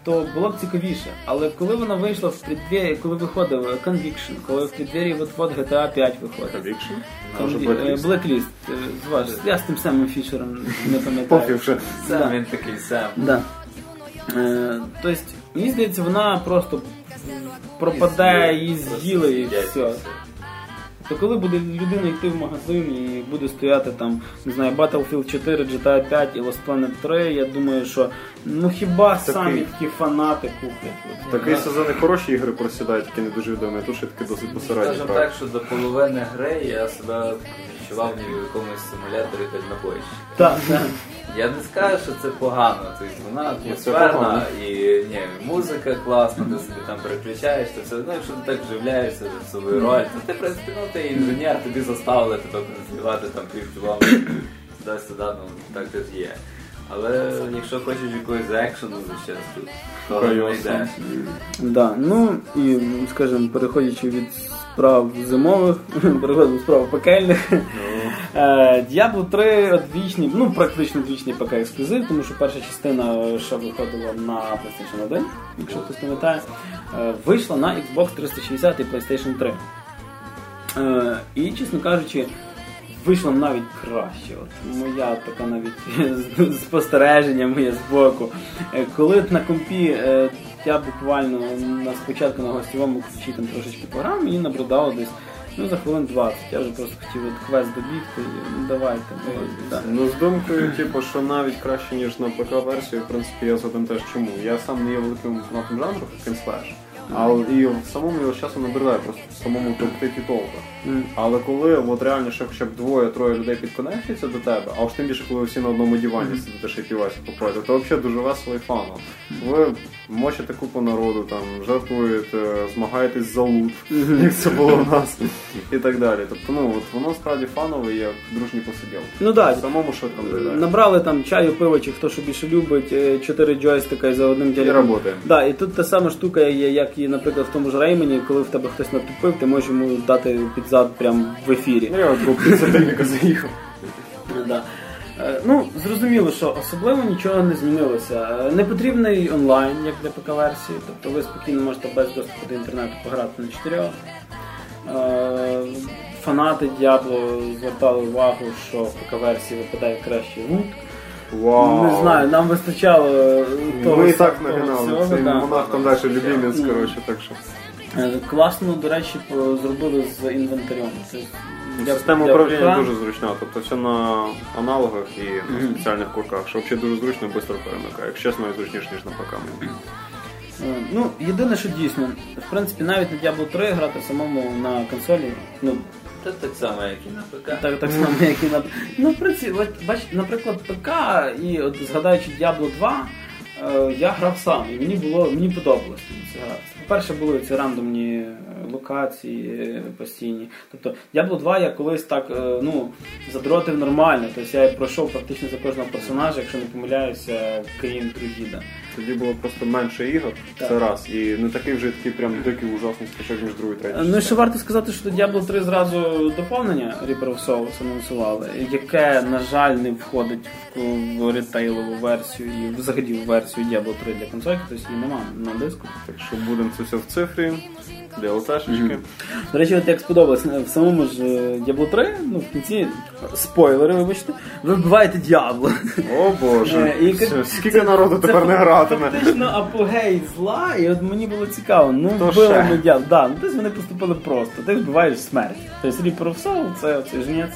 То було б цікавіше. Але коли вона вийшла в преддвір'ї, коли виходив е, Conviction, коли в преддвір'ї от GTA 5 виходить. Conviction? А, Convi- е, Blacklist. Blacklist, е, зваж, я з тим самим фішером не пам'ятаю. Сам Да. він такий сам. Да. Е, тобто, мені здається, вона просто пропаде, її з'їли і все. То коли буде людина йти в магазин і буде стояти там, не знаю, Battlefield 4, GTA 5 і Lost Planet 3, я думаю, що ну хіба самі такі фанати куплять. От. Такий сезон і хороші ігри просідають, які не дуже відомі, а тут ще таки досить посередні. Скажімо так, що до половини гри я себе відчував ніби в якомусь симуляторі дальнобойщика. Так, так. Я не скажу, що це погано. Тобто вона атмосферна і ні, музика класна, ти собі там переключаєш, то все одно, якщо ти так вживляєшся в свою роль, то ти в принципі, ну ти інженер, тобі заставили тебе конструювати там пів кілометрів туди-сюди, ну так теж є. Але якщо хочеш якогось екшену то не Хайоса. йдеш. Да, ну і, скажімо, переходячи від справ зимових, переходимо справ пекельних. Е, Diablo 3 одвічний, ну практично двічний ПК ексклюзив, тому що перша частина, що виходила на PlayStation 1, якщо хтось пам'ятає, е, вийшла на Xbox 360 і PlayStation 3. Е, І, чесно кажучи, вийшло навіть краще. От моя така навіть спостереження моє з боку. Е, Коли на компі е, я буквально на спочатку на гостєвому ключі там трошечки пограв, мені набридало десь ну, за хвилин 20. Я вже просто хотів от квест добігти, і, ну давайте. давайте да. Ну, з думкою, типу, що навіть краще, ніж на ПК-версію, в принципі, я згоден теж чому. Я сам не є великим фанатом жанру, як Slash. Але і в самому його з часом набирає просто в самому топтиті толка. Але коли от реально ще хоча б двоє-троє людей підконектуються до тебе, а уж тим більше, коли ви всі на одному дивані сидите ще півасі походите, то взагалі дуже весело і фано. Ви мочите купу народу, там, жартуєте, змагаєтесь за лут, як це було в нас, і так далі. Тобто, ну, от воно справді фанове і як дружні посиділки. Ну так, Самому що там доїдає. Набрали там чаю, пиво, чи хто що більше любить, е, чотири джойстика і за одним І ділянком. роботи. Да, і тут та сама штука є, як і, наприклад, в тому ж Реймені, коли в тебе хтось натупив, ти можеш йому дати під зад прямо в ефірі. Ну, я от сательника заїхав. Да. Е, Ну, зрозуміло, що особливо нічого не змінилося. Е, Не потрібний онлайн, як для ПК-версії, тобто ви спокійно можете без доступу до інтернету пограти на чотирьох. Е, Фанати Діабло звертали увагу, що в ПК-версії випадає кращий лут. Вау. Не знаю, нам вистачало е, того, Ми і так нагинали. це Цей да. монах там далі любимець, Ну. коротше, так що. Е, Класно, до речі, зробили з інвентарем. Система управління дуже зручна, тобто все на аналогах і на спеціальних курках, що взагалі дуже зручно, і швидко перемикає. Якщо чесно, найзручніше, зручніше, ніж на ПК. Е, Ну, єдине, що дійсно, в принципі, навіть на Diablo 3 грати самому на консолі, ну, Це так само, як і на ПК. так, так само, як і на. Ну, в принципі, от, бач, наприклад, ПК, і от згадаючи Diablo 2, е, я грав сам, і мені було мені подобалось грати. По-перше, були ці рандомні е, локації е, постійні. Тобто Diablo 2 я колись так е, ну, задротив нормально. Тобто я пройшов практично за кожного персонажа, якщо не помиляюся, крім Друїда. Тоді було просто менше ігор, Так. це раз. І не такий вже такий прям дикий ужасний скачок між другою і третьою. Ну і ще варто сказати, що до Diablo 3 зразу доповнення Reaper of Souls анонсували, яке, на жаль, не входить в, в ретейлову версію і взагалі в версію Diablo 3 для консольки, тобто її немає на диску. Так що будемо це все в цифрі, DLC-шечки. До речі, от як сподобалось, в самому ж е, Diablo 3, ну в кінці спойлери, вибачте, ви вбиваєте Diablo. О боже, Е, і Все, скільки народу тепер не гратиме. Фактично апогей зла, і от мені було цікаво, ну То вбили ми Diablo. Да, ну тобто вони поступили просто. Ти вбиваєш смерть. Тобто Reaper of Soul це оцей жнець.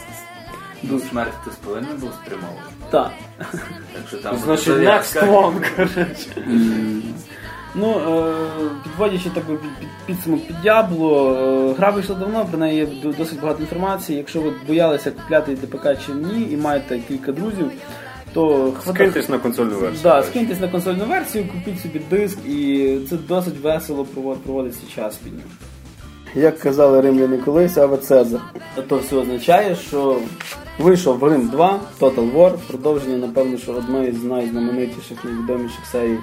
Ну, смерть хтось повинен був спрямовувати. Так. Так що там Значить, next як- one, коротше. Ну, е, підводячи так під, під, підсумок під Діабло, е, гра вийшла давно, про неї є досить багато інформації. Якщо ви боялися купляти ДПК чи ні, і маєте кілька друзів, то Скиньтесь на консольну версію. Да, скиньтесь на консольну версію, купіть собі диск, і це досить весело проводиться час під ним. Як казали римляни колись, Аве Цезар. То все означає, що вийшов Рим 2, Total War, продовження, напевно, що одної з найзнаменитіших, найвідоміших серій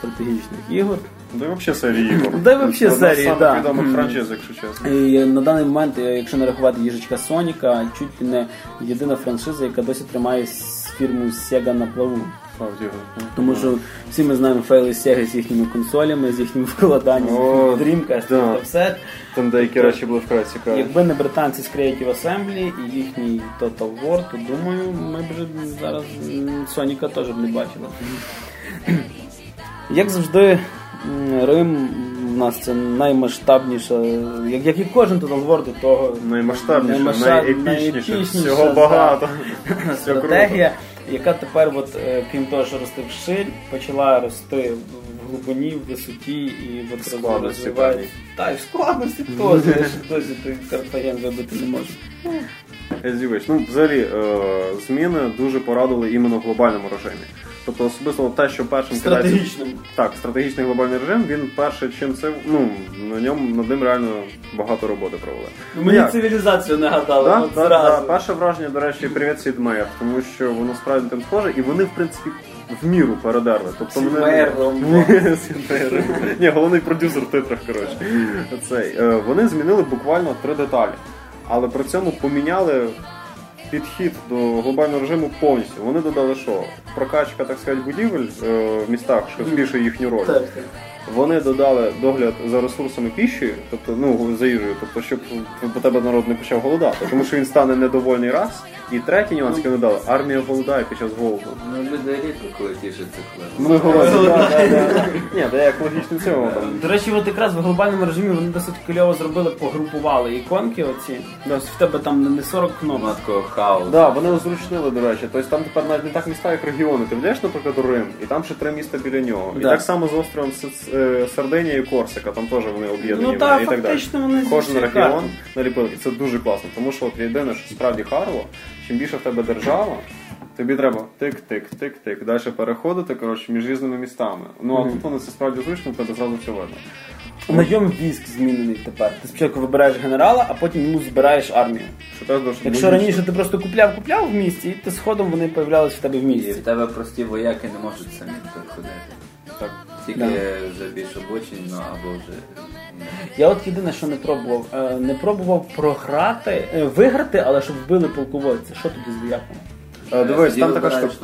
стратегічних ігор. Да і взагалі серії ігор. Да і вообще Одна з серії, самих да. відомих франшиз, якщо чесно. І на даний момент, е, якщо не рахувати їжачка Соніка, чуть не єдина франшиза, яка досі тримає фірму Sega на плаву. Тому що всі ми знаємо фейли Sega з їхніми консолями, з їхнім вкладанням О, в Dreamcast да. та все. Там деякі речі були вкрай цікаві. Якби не британці з Creative Assembly і їхній Total War, то думаю, ми б вже зараз Соніка теж б не бачили. Як завжди, Рим у нас це наймасштабніша, як, як і кожен Total до того. Наймасштабніше, наймасштаб- найепічніше, найепічніша, всього багато. Стратегія, яка тепер, от, е, крім того, що росте вширь, почала рости в глибині, в висоті і от Складності. Так, і в складності теж. Досі той Картаген вибити не wish. Ну, взагалі, е, зміни дуже порадили іменно в глобальному режимі. Тобто особисто те, що першим кидається- Так, стратегічний глобальний режим, він перше, чим це, ну, на ньому над ним реально багато роботи провели. Ну, Мені як? цивілізацію нагадали. Да, от да, зразу. да. Перше враження, до речі, привіт Сід Мейер, тому що воно справді тим схоже, і вони, в принципі, в міру передерли. Тобто Ні, Мейер. Ні, головний продюсер в титрах, коротше. Цей. Е, Вони змінили буквально три деталі, але при цьому поміняли підхід до глобального режиму повністю. Вони додали, що прокачка, так сказати, будівель е, в містах, що збільшує їхню роль. Так, так. Вони додали догляд за ресурсами піші, тобто ну за їжею, тобто щоб по тебе народ не почав голодати, тому що він стане недовольний раз. І третій нюанс, який вони дали, армія голодає під час голоду. Ну, люди рідко коли тішаться хлеб. Вони голодні. да, да, да. Ні, де як логічно цього там. До речі, от якраз в глобальному режимі вони досить кльово зробили, погрупували іконки оці. В тебе там не 40 кнопок. Такого хаосу. Да, вони озручнили, до речі. Тобто там тепер навіть не так міста, як регіони. Ти вдаєш, наприклад, у Рим, і там ще три міста біля нього. І так само з островом С- Сардинія і Корсика, там теж вони об'єднані Ну та і так далі. вони Кожен регіон наліпили. І це дуже класно, тому що от єдине, що справді Харло, чим більше в тебе держава, тобі треба тик-тик-тик-тик. Далі переходити коротше, між різними містами. Ну а тут вони це справді зручно, тебе зразу все видно. Найом військ змінений тепер. Ти спочатку вибираєш генерала, а потім йому збираєш армію. Що Якщо раніше ти просто купляв, купляв в місті, і ти сходом вони появлялися в тебе в місті. І в тебе прості вояки не можуть самі приходити. Так. Тільки Да. вже більш обочені, ну або вже. Я от єдине, що не пробував, е, не пробував програти, е, виграти, але щоб вбили полководця. Що тоді з вояком? Е, Дивись, там така штука.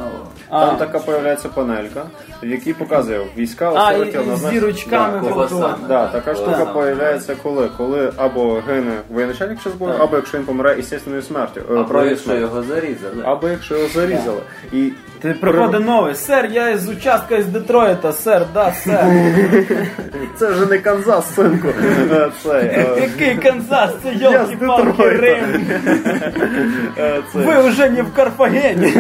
Там така появляється панелька, в якій показує війська А, і- островитів і на з зірочками Да, Да, така штука появляється коли? Коли або гине воєначальник час бою, або якщо він помре естественною смертю. Або якщо його зарізали. Або якщо його зарізали. І Ти приходить новий, сер, я із участка із Детройта, сер, да, сер. це вже не Канзас, синку. Е, Це, е, Який Канзас, це з йолки-палки Детройта. Рим. е, це- Ви вже не в Карфагені.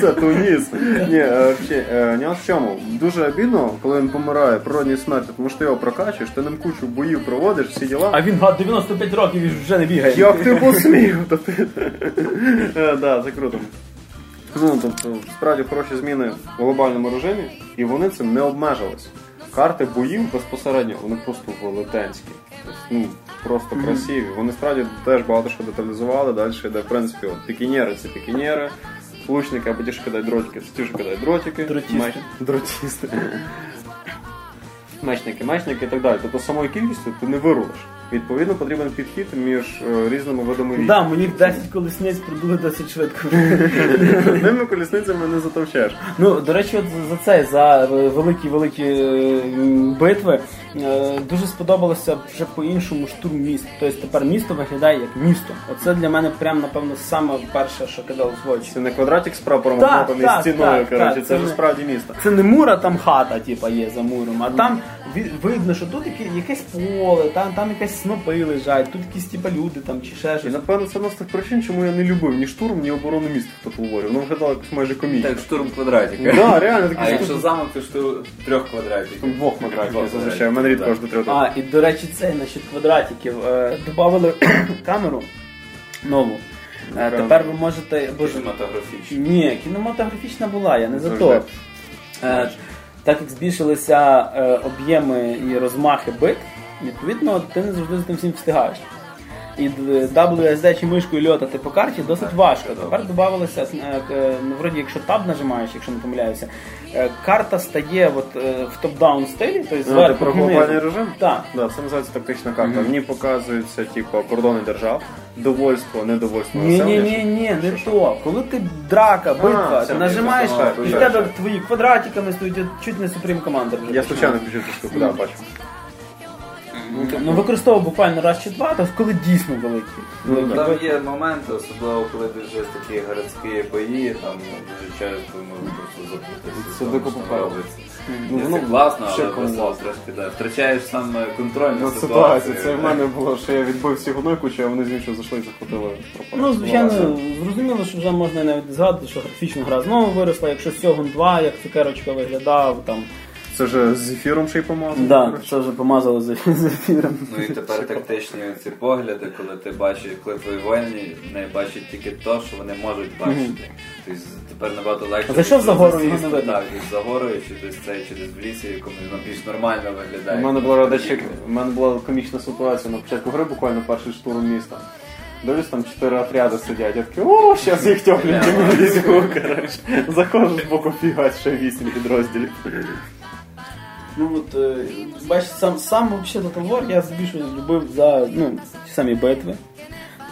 Це Туніс. Ні, е, взагалі, е, нюанс в чому? Дуже обідно, коли він помирає природній смерті, тому що ти його прокачуєш, ти ним кучу боїв проводиш, всі діла. А він гад 95 років і вже не бігає. Як ти посмів? Та ти- Е, Да, це круто. Ну, тобто, справді хороші зміни в глобальному режимі, і вони цим не обмежились. Карти боїв безпосередньо, вони просто велетенські. Тобто, Ну, просто красиві. Вони справді теж багато що деталізували. Далі йде, в принципі, от, пікінєри це пікінєри, лучники або ті, що кидають дротики, це ті, що кидають дротики. Дротісти. Май... Дротісти. Мечники, мечники і так далі. Тобто самою кількістю ти не вирулиш. Відповідно, потрібен підхід між е, різними видами військ. Да, мені 10 колесниць продули досить швидко. Ними колісницями не затовчеш. Ну, до речі, от за це, за великі-великі е, битви, е, дуже сподобалося вже по-іншому штурм міст. Тобто тепер місто виглядає як місто. Оце для мене прям, напевно, саме перше, що кидалось в очі. Це не квадратик з прапором обмотаний стіною, коротше, це ж справді місто. Це не мура, там хата, типа, є за муром, а там видно, що тут якесь поле, там, там якась снопи лежать, тут якісь типа люди там чи ще І щось. напевно це одна з тих причин, чому я не любив ні штурм, ні оборону міста в Total War. Воно виглядало якось майже комічно. Так, штурм квадратика. Да, реально такі А якщо замок, то штурм трьох квадратиків. Двох квадратів зазвичай. У мене рідко аж квадратів, до трьох. А, і до речі, це насчет квадратиків. Е, Добавили камеру нову. Е, тепер ви можете. Боже, Кінематографічно. Ні, кінематографічна була, я не за то. Так як збільшилися е, об'єми і розмахи бит, відповідно, ти не завжди за тим всім встигаєш. І WASD чи мишкою льотати по карті досить важко. Тепер додавалося, е, ну, вроді, якщо таб нажимаєш, якщо не помиляюся, е, карта стає от, е, в top-down стилі, тобто зверху про глобальний режим? Так. Да, це називається тактична карта. В ній показуються типу, кордони держав, довольство, недовольство Ні, ні, ні, ні, не то. Коли ти драка, битва, ти нажимаєш, і в тебе твої квадратиками стоїть чуть не Supreme Commander. Я случайно включив штуку, да, бачу. Ну використовував буквально раз чи два, то коли дійсно великі. великі Ну, Там є моменти, особливо коли ти вже такі городські бої, там ну, дуже часто можна просто запутатися. Це в робиться. Ну, класно, але просто трошки да, втрачаєш сам е, контроль на Ну, ситуацію. це в мене було, що я відбив всіх одної кучі, а вони з іншого зайшли і захопили. Ну, звичайно, зрозуміло, що вже можна навіть згадати, що графічна гра знову виросла. Якщо Сьогун 2, як цукерочка виглядав, там Це вже з ефіром ще й помазано. Да, це вже помазало з ефіром. Ну і тепер тактичні ці погляди, коли ти бачиш, коли твої воїни не бачать тільки то, що вони можуть бачити. Тобто тепер набагато легше. А за гору, його не видно. Так, і за горою, чи десь цей, чи десь в лісі, якому воно більш нормально виглядає. У мене була радачик, у мене була комічна ситуація на початку гри, буквально перший штурм міста. Дивлюсь, там чотири отряди сидять. Я такий, о, зараз їх тепленьким візьму, коротше. Заходжу з боку фігать, ще вісім підрозділів. Ну от, е, бачите, сам, сам Total War я більше любив за ну, ті самі битви.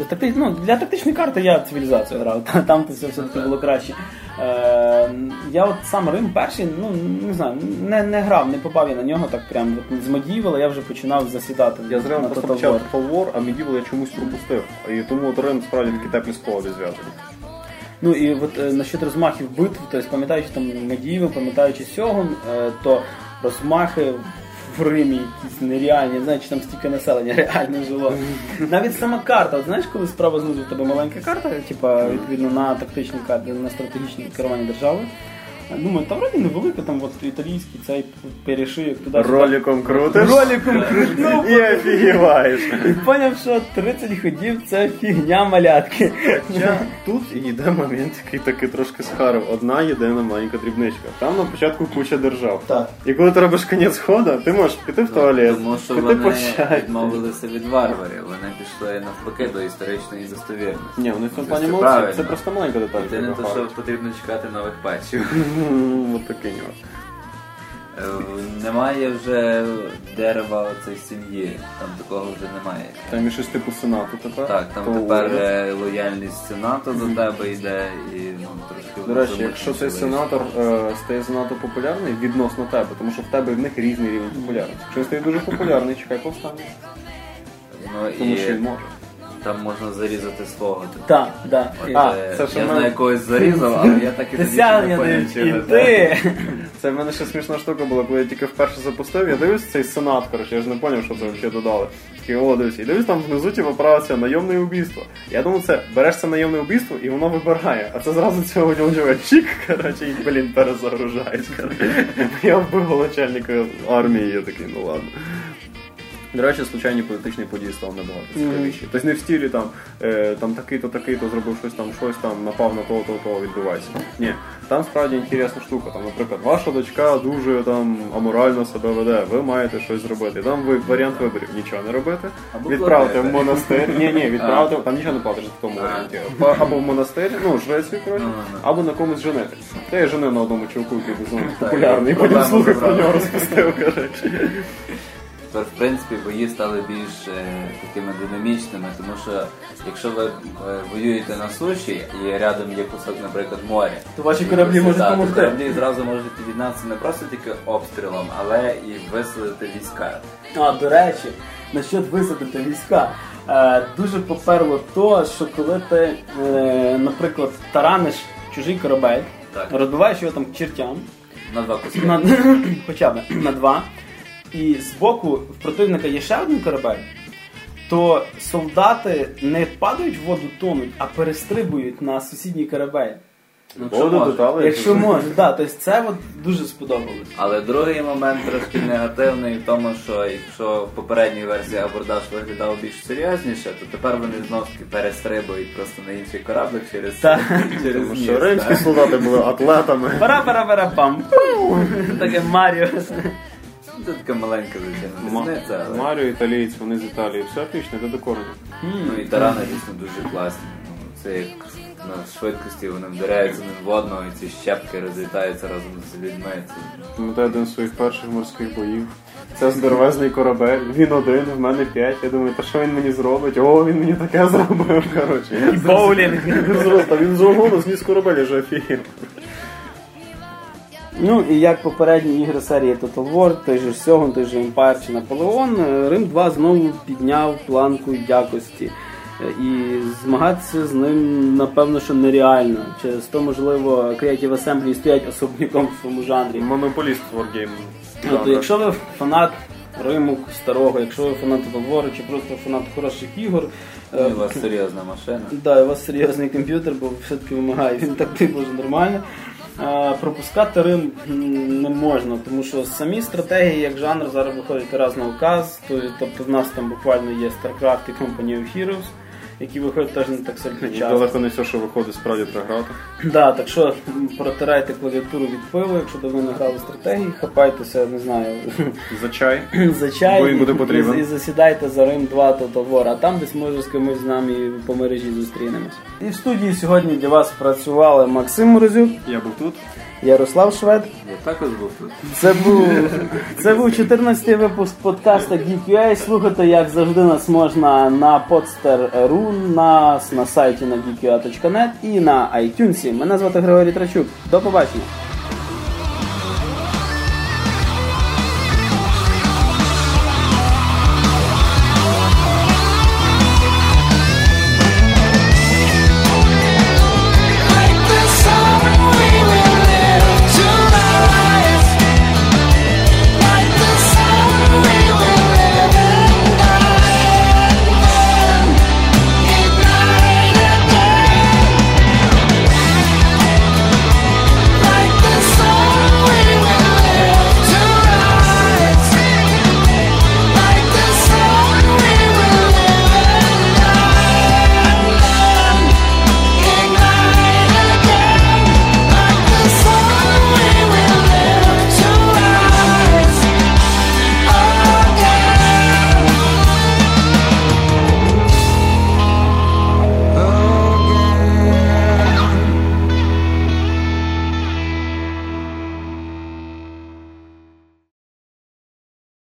Такти- ну, для тактичної карти я цивілізацію грав, там то все все-таки було краще. Е, я от сам Рим перший, ну не знаю, не, не грав, не попав я на нього так прям з Medieval я вже починав засідати Я зря на просто Total почав War. А Medieval я чомусь пропустив. І тому от Рим справді такі теплі спогади зв'язані. Ну і от е, насчет розмахів битв, тобто пам'ятаючи там Медіїв, пам'ятаючи Сьогун, е, то розмахи в Римі якісь нереальні, чи там стільки населення реально жило. Навіть сама карта, от знаєш, коли справа знизу в тебе маленька карта, типа відповідно на тактичній карті, на стратегічне керування держави. Думаю, та вроді невелика, там от італійський цей перешиєк туди. Роліком крутиш. Роликом крутнув. І офігіваєш. І поняв, що 30 ходів це фігня малятки. Хоча тут йде момент, який таки трошки схарив. Одна єдина маленька дрібничка. Там на початку куча держав. Так. І коли ти робиш кінець хода, ти можеш піти в туалет, Тому що піти вони відмовилися від варварів, вони пішли навпаки до історичної достовірності. Ні, вони в Це правильно. молодці. Це просто маленька деталь. Ти не то, що потрібно чекати нових патчів. Ну, От такий нюанс. Е, Немає вже дерева цієї сім'ї, там такого вже немає. Там і щось типу сенату тепер. Так, там То тепер уряд. е, лояльність сенату до тебе йде і ну, трошки. До речі, якщо цей сенатор е, стає занадто популярний відносно тебе, тому що в тебе і в них різний рівень популярності. Якщо він стає дуже популярний, чекай повстання. Ну, Тому і що він може. Там можна зарізати свого. типу. Так, так. А, це що я ми- знаю когось зарізав, але я так і тоді ще не Досягнення дають і ти. Це в мене ще смішна штука була, коли я тільки вперше запустив, я дивлюсь цей сенат, коротше, я ж не зрозумів, що це взагалі додали. Такий, о, дивись, і дивись там внизу типу, правиться найомне убійство. Я думав, це береш це найомне убійство і воно вибирає. А це зразу цього діло чик, коротше, і, блін, перезагружають. коротше. Я вбив начальника армії, я такий, ну ладно. До речі, случайні політичні події стали набагато цікавіші. Тобто не в стилі там, е, там такий-то, такий-то зробив щось там, щось там, напав на того, того, того відбувається. Ні, там справді інтересна штука. Там, наприклад, ваша дочка дуже там аморально себе веде, ви маєте щось зробити. Там ви варіант виборів нічого не робити, Або відправити в монастир. Ні, ні, відправити, там нічого не платиш в тому варіанті. Або в монастир, ну, в Швецію, коротше, Ну, ну, ну. або на комусь женити. Та я женив на одному чуваку, який був знову популярний, потім слухи про нього розпустив, коротше. Тепер, в принципі, бої стали більш е, такими динамічними, тому що якщо ви е, воюєте на суші і рядом є кусок, наприклад, моря, То ваші і кораблі можуть допомогти. Кораблі зразу можуть під'єднатися не просто тільки обстрілом, але і виселити війська. А, до речі, насчет висадити війська. Е, дуже поперло то, що коли ти, е, наприклад, тараниш чужий корабель, Так. розбиваєш його там к чертям, На два куски. на, хоча б на два, і збоку в противника є ще один корабель, то солдати не падають в воду тонуть, а перестрибують на сусідній корабель. Ну, якщо Воду можна. додали. Якщо можуть, да, тобто це от дуже сподобалось. Але другий момент трошки негативний в тому, що якщо в попередній версії абордаж виглядав більш серйозніше, то тепер вони знов таки перестрибують просто на інший кораблик через, Так. через Тому міст, що римські так. солдати були атлетами. пара пара пара пам Таке Маріо. Це така маленька але Маріо італієць, вони з Італії. Все отлично, йде до корені. ну, і тарани дійсно дуже класні. Ну, Це як на швидкості вони вдаряються один в одного, і ці щепки розлітаються разом з людьми. Це один з своїх перших морських боїв. Це здоровезний корабель, він один, в мене п'ять. Я думаю, та що він мені зробить? О, він мені таке зробив. Коротше. І боулінг. Він з вагону зніс корабель, я вже офігів. Ну і як попередні ігри серії Total War, той же Сьогон, той же Empire чи Наполеон, е, Рим 2 знову підняв планку якості. Е, І змагатися з ним, напевно, що нереально. Через то, можливо, Creative Assembly стоять особняком в своєму жанрі. Монополіст Wargame. Ну, то якщо ви фанат Риму старого, якщо ви фанат Total War, чи просто фанат хороших ігор, ну, е, у вас серйозна машина. Да, у вас серйозний комп'ютер, бо все-таки вимагає він так типу вже нормально. Пропускати Рим не можна, тому що самі стратегії, як жанр, зараз виходять раз на указ. То- Тобто в нас там буквально є StarCraft і Company of Heroes, які виходять теж не так сильно І часто. далеко не все, що виходить, справді треба грати. Да, так що протирайте клавіатуру від пива, якщо давно не грали стратегії, хапайтеся, не знаю, За чай. за чай Бо він буде потрібен. і, засідайте за Рим 2 Total War, а там десь може з кимось з нами по мережі зустрінемось. І в студії сьогодні для вас працювали Максим Морозюк, Я був тут. Ярослав Швед. Я також був тут. Це був, це був 14-й випуск подкасту GeekUA. Слухати, як завжди, нас можна на podster.ru, нас на сайті на geekua.net і на iTunes. Мене звати Григорій Трачук. До побачення.